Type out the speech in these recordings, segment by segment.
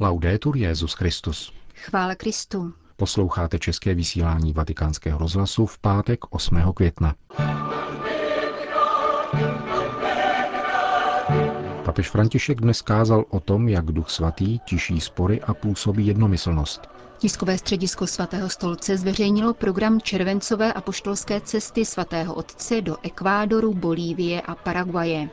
Laudetur Jezus Christus. Chvále Kristu. Posloucháte české vysílání Vatikánského rozhlasu v pátek 8. května. Papež František dnes kázal o tom, jak Duch Svatý tiší spory a působí jednomyslnost. Tiskové středisko svatého stolce zveřejnilo program červencové apoštolské cesty svatého otce do Ekvádoru, Bolívie a Paraguaje.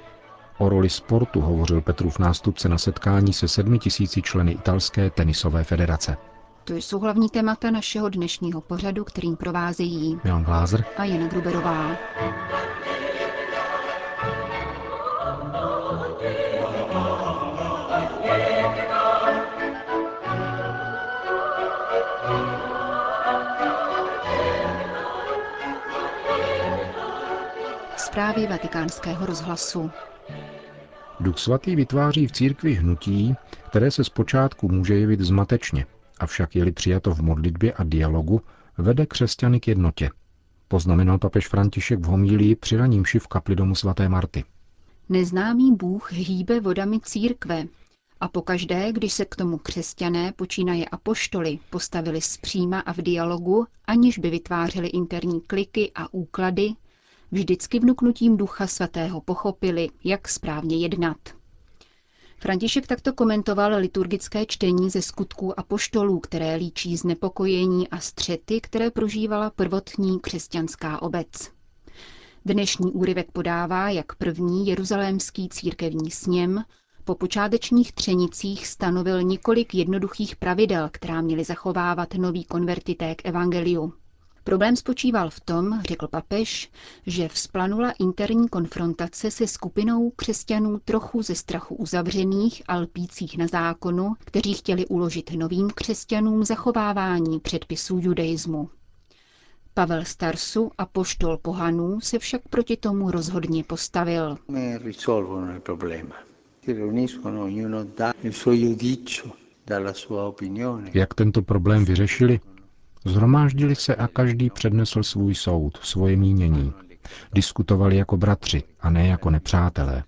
O roli sportu hovořil Petrův nástupce na setkání se sedmi tisíci členy italské tenisové federace. To jsou hlavní témata našeho dnešního pořadu, kterým provázejí Milan Glázer a Jana Gruberová. Zprávy vatikánského rozhlasu. Duch svatý vytváří v církvi hnutí, které se zpočátku může jevit zmatečně, avšak je-li přijato v modlitbě a dialogu, vede křesťany k jednotě. Poznamenal papež František v homílii při ranímši v kapli domu svaté Marty. Neznámý Bůh hýbe vodami církve a pokaždé, když se k tomu křesťané, počínaje apoštoly, postavili zpříma a v dialogu, aniž by vytvářeli interní kliky a úklady, vždycky vnuknutím ducha svatého pochopili, jak správně jednat. František takto komentoval liturgické čtení ze skutků a poštolů, které líčí znepokojení a střety, které prožívala prvotní křesťanská obec. Dnešní úryvek podává, jak první jeruzalémský církevní sněm po počátečních třenicích stanovil několik jednoduchých pravidel, která měly zachovávat nový konvertité k evangeliu. Problém spočíval v tom, řekl papež, že vzplanula interní konfrontace se skupinou křesťanů trochu ze strachu uzavřených a lpících na zákonu, kteří chtěli uložit novým křesťanům zachovávání předpisů judaismu. Pavel Starsu a poštol pohanů se však proti tomu rozhodně postavil. Jak tento problém vyřešili? Zhromáždili se a každý přednesl svůj soud, svoje mínění. Diskutovali jako bratři a ne jako nepřátelé.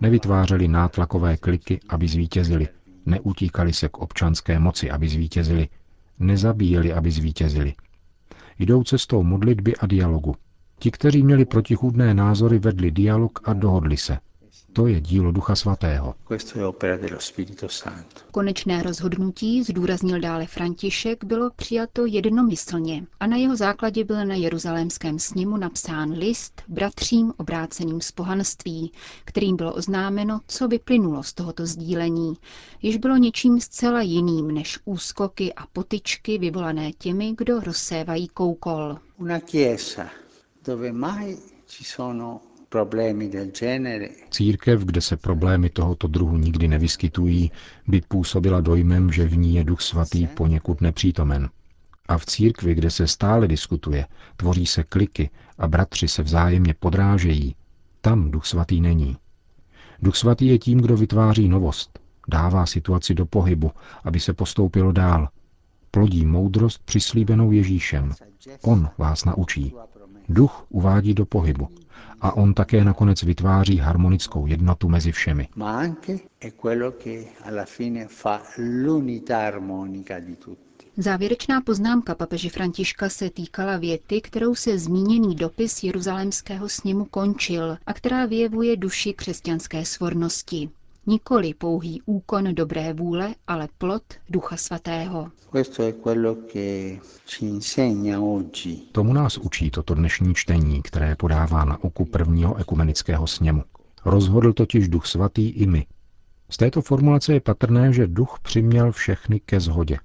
Nevytvářeli nátlakové kliky, aby zvítězili. Neutíkali se k občanské moci, aby zvítězili. Nezabíjeli, aby zvítězili. Jdou cestou modlitby a dialogu. Ti, kteří měli protichůdné názory, vedli dialog a dohodli se. To je dílo Ducha Svatého. Konečné rozhodnutí, zdůraznil dále František, bylo přijato jednomyslně a na jeho základě byl na jeruzalémském sněmu napsán list bratřím obráceným z pohanství, kterým bylo oznámeno, co vyplynulo z tohoto sdílení, jež bylo něčím zcela jiným než úskoky a potyčky vyvolané těmi, kdo rozsévají koukol. Una chiesa dove mai ci sono Církev, kde se problémy tohoto druhu nikdy nevyskytují, by působila dojmem, že v ní je Duch Svatý poněkud nepřítomen. A v církvi, kde se stále diskutuje, tvoří se kliky a bratři se vzájemně podrážejí, tam Duch Svatý není. Duch Svatý je tím, kdo vytváří novost, dává situaci do pohybu, aby se postoupilo dál. Plodí moudrost přislíbenou Ježíšem. On vás naučí. Duch uvádí do pohybu a on také nakonec vytváří harmonickou jednotu mezi všemi. Závěrečná poznámka papeže Františka se týkala věty, kterou se zmíněný dopis Jeruzalémského sněmu končil a která vyjevuje duši křesťanské svornosti. Nikoli pouhý úkon dobré vůle, ale plot Ducha Svatého. Tomu nás učí toto dnešní čtení, které podává na oku prvního ekumenického sněmu. Rozhodl totiž Duch Svatý i my. Z této formulace je patrné, že Duch přiměl všechny ke zhodě.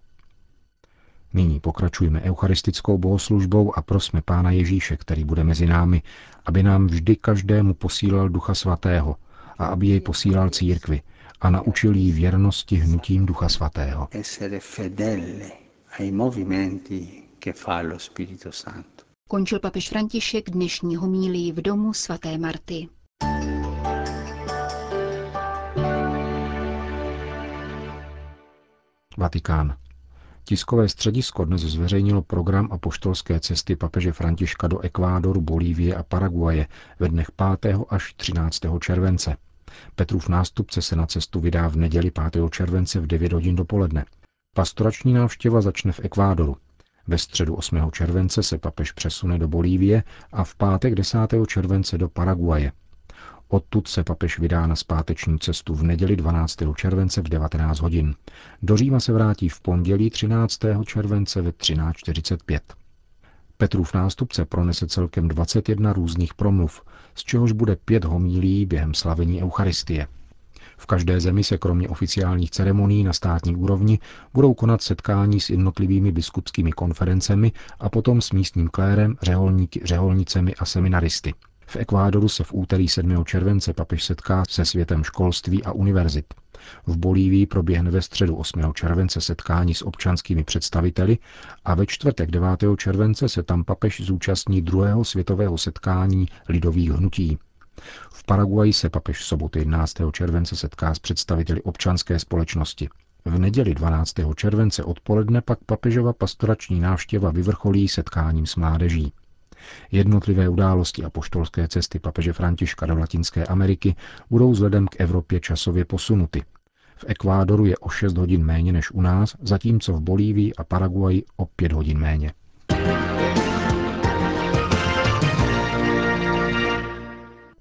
Nyní pokračujeme eucharistickou bohoslužbou a prosme Pána Ježíše, který bude mezi námi, aby nám vždy každému posílal Ducha Svatého – a aby jej posílal církvi a naučil jí věrnosti hnutím Ducha Svatého. Končil papež František dnešní homílí v domu svaté Marty. Vatikán. Tiskové středisko dnes zveřejnilo program apoštolské cesty papeže Františka do Ekvádoru, Bolívie a Paraguaje ve dnech 5. až 13. července. Petrův nástupce se na cestu vydá v neděli 5. července v 9 hodin dopoledne. Pastorační návštěva začne v Ekvádoru. Ve středu 8. července se papež přesune do Bolívie a v pátek 10. července do Paraguaje. Odtud se papež vydá na zpáteční cestu v neděli 12. července v 19 hodin. Do Říma se vrátí v pondělí 13. července ve 13.45. Petrův nástupce pronese celkem 21 různých promluv, z čehož bude pět homílí během slavení Eucharistie. V každé zemi se kromě oficiálních ceremonií na státní úrovni budou konat setkání s jednotlivými biskupskými konferencemi a potom s místním klérem, řeholníky, řeholnicemi a seminaristy. V Ekvádoru se v úterý 7. července papež setká se světem školství a univerzit. V Bolívii proběhne ve středu 8. července setkání s občanskými představiteli a ve čtvrtek 9. července se tam papež zúčastní druhého světového setkání lidových hnutí. V Paraguaji se papež v sobotu 11. července setká s představiteli občanské společnosti. V neděli 12. července odpoledne pak papežova pastorační návštěva vyvrcholí setkáním s mládeží. Jednotlivé události a poštolské cesty papeže Františka do Latinské Ameriky budou vzhledem k Evropě časově posunuty. V Ekvádoru je o 6 hodin méně než u nás, zatímco v Bolívii a Paraguaji o 5 hodin méně.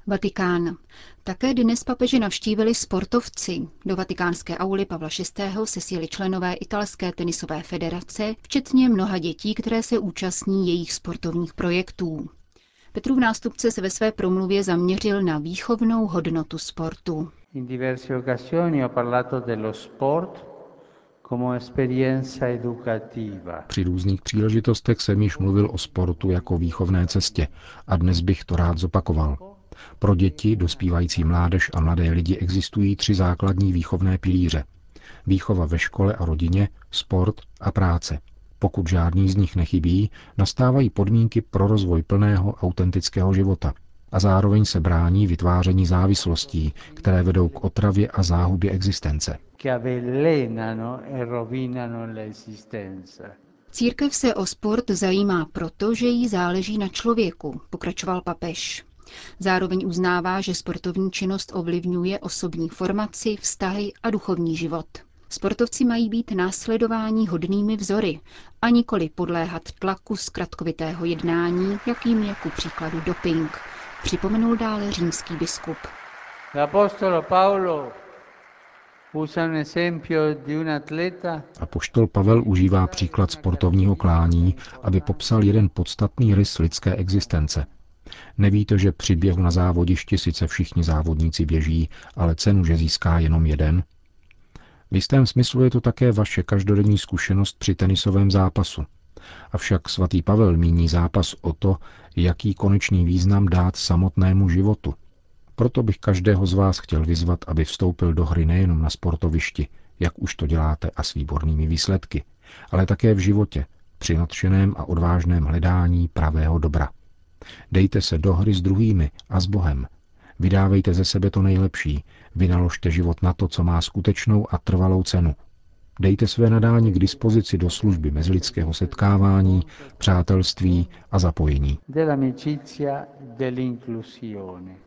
Vatikán. Také dnes papeže navštívili sportovci. Do vatikánské auly Pavla VI. se sjeli členové italské tenisové federace, včetně mnoha dětí, které se účastní jejich sportovních projektů. Petrův nástupce se ve své promluvě zaměřil na výchovnou hodnotu sportu. In diverse occasioni ho parlato dello sport při různých příležitostech jsem již mluvil o sportu jako výchovné cestě a dnes bych to rád zopakoval. Pro děti, dospívající mládež a mladé lidi existují tři základní výchovné pilíře. Výchova ve škole a rodině, sport a práce. Pokud žádný z nich nechybí, nastávají podmínky pro rozvoj plného autentického života a zároveň se brání vytváření závislostí, které vedou k otravě a záhubě existence. Církev se o sport zajímá proto, že jí záleží na člověku, pokračoval papež. Zároveň uznává, že sportovní činnost ovlivňuje osobní formaci, vztahy a duchovní život. Sportovci mají být následování hodnými vzory a nikoli podléhat tlaku zkratkovitého jednání, jakým je ku příkladu doping, připomenul dále římský biskup. Apoštol Pavel užívá příklad sportovního klání, aby popsal jeden podstatný rys lidské existence – Nevíte, že při běhu na závodišti sice všichni závodníci běží, ale cenu, že získá jenom jeden? V jistém smyslu je to také vaše každodenní zkušenost při tenisovém zápasu. Avšak svatý Pavel míní zápas o to, jaký konečný význam dát samotnému životu. Proto bych každého z vás chtěl vyzvat, aby vstoupil do hry nejenom na sportovišti, jak už to děláte a s výbornými výsledky, ale také v životě, při nadšeném a odvážném hledání pravého dobra. Dejte se do hry s druhými a s Bohem. Vydávejte ze sebe to nejlepší. Vynaložte život na to, co má skutečnou a trvalou cenu. Dejte své nadání k dispozici do služby mezilidského setkávání, přátelství a zapojení.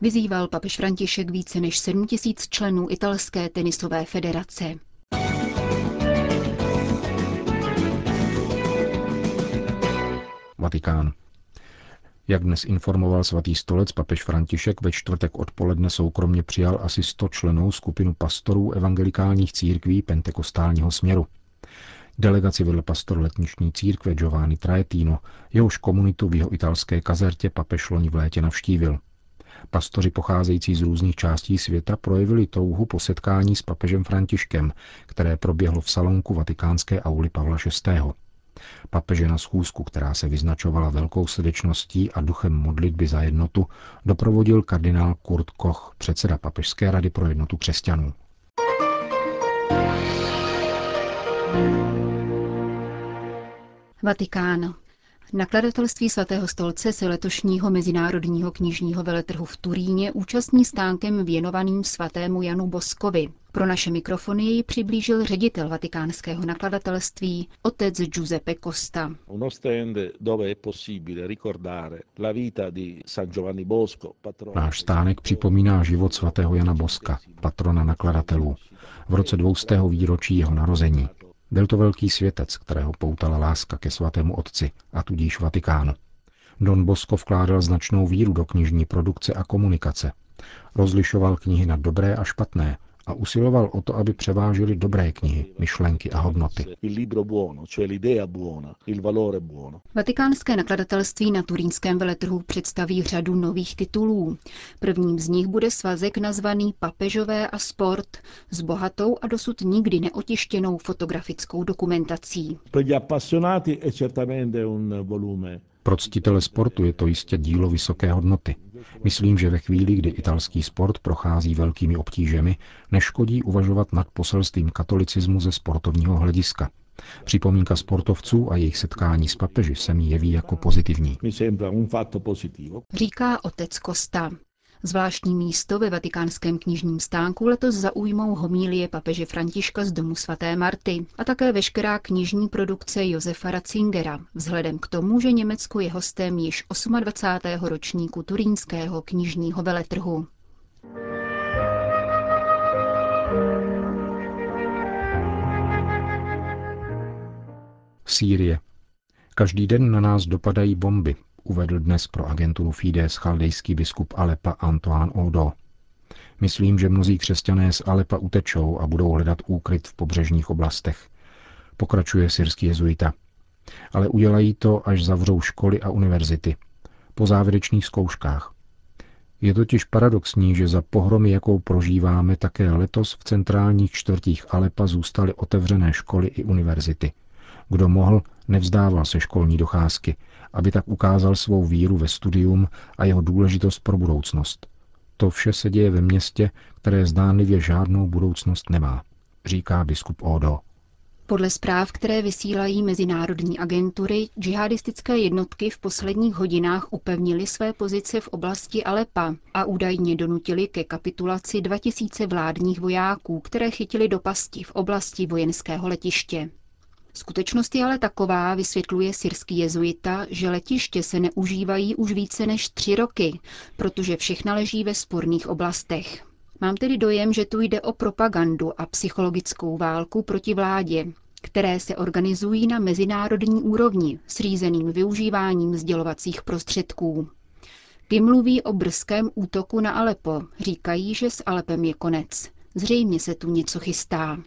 Vyzýval papež František více než 7 tisíc členů italské tenisové federace. Vatikán. Jak dnes informoval svatý stolec, papež František ve čtvrtek odpoledne soukromně přijal asi 100 členů skupinu pastorů evangelikálních církví pentekostálního směru. Delegaci vedl pastor letniční církve Giovanni Traetino, jehož komunitu v jeho italské kazertě papež loni v létě navštívil. Pastoři pocházející z různých částí světa projevili touhu po setkání s papežem Františkem, které proběhlo v salonku vatikánské auly Pavla VI. Papeže na schůzku, která se vyznačovala velkou srdečností a duchem modlitby za jednotu, doprovodil kardinál Kurt Koch, předseda Papežské rady pro jednotu křesťanů. Vatikán. Nakladatelství svatého stolce se letošního mezinárodního knižního veletrhu v Turíně účastní stánkem věnovaným svatému Janu Boskovi. Pro naše mikrofony jej přiblížil ředitel vatikánského nakladatelství, otec Giuseppe Costa. Náš stánek připomíná život svatého Jana Boska, patrona nakladatelů, v roce 200. výročí jeho narození. Byl to velký světec, kterého poutala láska ke svatému otci a tudíž Vatikánu. Don Bosco vkládal značnou víru do knižní produkce a komunikace. Rozlišoval knihy na dobré a špatné a usiloval o to, aby převážily dobré knihy, myšlenky a hodnoty. Vatikánské nakladatelství na turínském veletrhu představí řadu nových titulů. Prvním z nich bude svazek nazvaný Papežové a sport s bohatou a dosud nikdy neotištěnou fotografickou dokumentací. Pro ctitele sportu je to jistě dílo vysoké hodnoty. Myslím, že ve chvíli, kdy italský sport prochází velkými obtížemi, neškodí uvažovat nad poselstvím katolicismu ze sportovního hlediska. Připomínka sportovců a jejich setkání s papeži se mi jeví jako pozitivní. Říká otec Kosta. Zvláštní místo ve vatikánském knižním stánku letos zaujmou homílie papeže Františka z domu svaté Marty a také veškerá knižní produkce Josefa Ratzingera, vzhledem k tomu, že Německo je hostem již 28. ročníku turínského knižního veletrhu. Sýrie. Každý den na nás dopadají bomby, uvedl dnes pro agenturu Fides chaldejský biskup Alepa Antoine Odo. Myslím, že mnozí křesťané z Alepa utečou a budou hledat úkryt v pobřežních oblastech. Pokračuje syrský jezuita. Ale udělají to, až zavřou školy a univerzity. Po závěrečných zkouškách. Je totiž paradoxní, že za pohromy, jakou prožíváme, také letos v centrálních čtvrtích Alepa zůstaly otevřené školy i univerzity. Kdo mohl, nevzdával se školní docházky, aby tak ukázal svou víru ve studium a jeho důležitost pro budoucnost. To vše se děje ve městě, které zdánlivě žádnou budoucnost nemá, říká biskup Odo. Podle zpráv, které vysílají mezinárodní agentury, džihadistické jednotky v posledních hodinách upevnily své pozice v oblasti Alepa a údajně donutili ke kapitulaci 2000 vládních vojáků, které chytili do pasti v oblasti vojenského letiště. Skutečnost je ale taková, vysvětluje syrský jezuita, že letiště se neužívají už více než tři roky, protože všechna leží ve sporných oblastech. Mám tedy dojem, že tu jde o propagandu a psychologickou válku proti vládě, které se organizují na mezinárodní úrovni s řízeným využíváním sdělovacích prostředků. Ty mluví o brzkém útoku na Alepo, říkají, že s Alepem je konec. Zřejmě se tu něco chystá.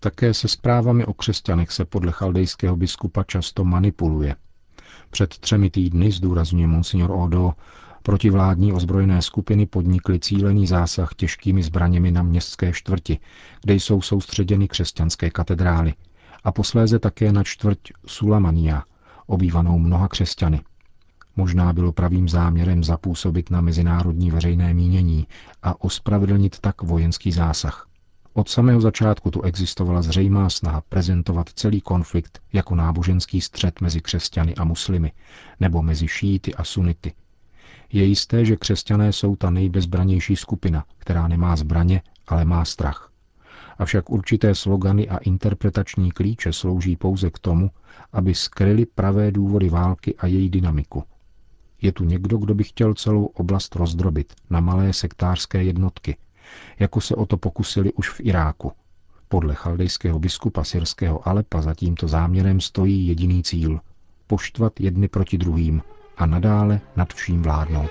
Také se zprávami o křesťanech se podle chaldejského biskupa často manipuluje. Před třemi týdny, zdůrazňuje monsignor Odo, protivládní ozbrojené skupiny podnikly cílený zásah těžkými zbraněmi na městské čtvrti, kde jsou soustředěny křesťanské katedrály, a posléze také na čtvrť Sulamania, obývanou mnoha křesťany. Možná bylo pravým záměrem zapůsobit na mezinárodní veřejné mínění a ospravedlnit tak vojenský zásah. Od samého začátku tu existovala zřejmá snaha prezentovat celý konflikt jako náboženský střet mezi křesťany a muslimy, nebo mezi šíty a sunity. Je jisté, že křesťané jsou ta nejbezbranější skupina, která nemá zbraně, ale má strach. Avšak určité slogany a interpretační klíče slouží pouze k tomu, aby skryli pravé důvody války a její dynamiku. Je tu někdo, kdo by chtěl celou oblast rozdrobit na malé sektářské jednotky – jako se o to pokusili už v Iráku. Podle chaldejského biskupa syrského Alepa za tímto záměrem stojí jediný cíl – poštvat jedny proti druhým a nadále nad vším vládnout.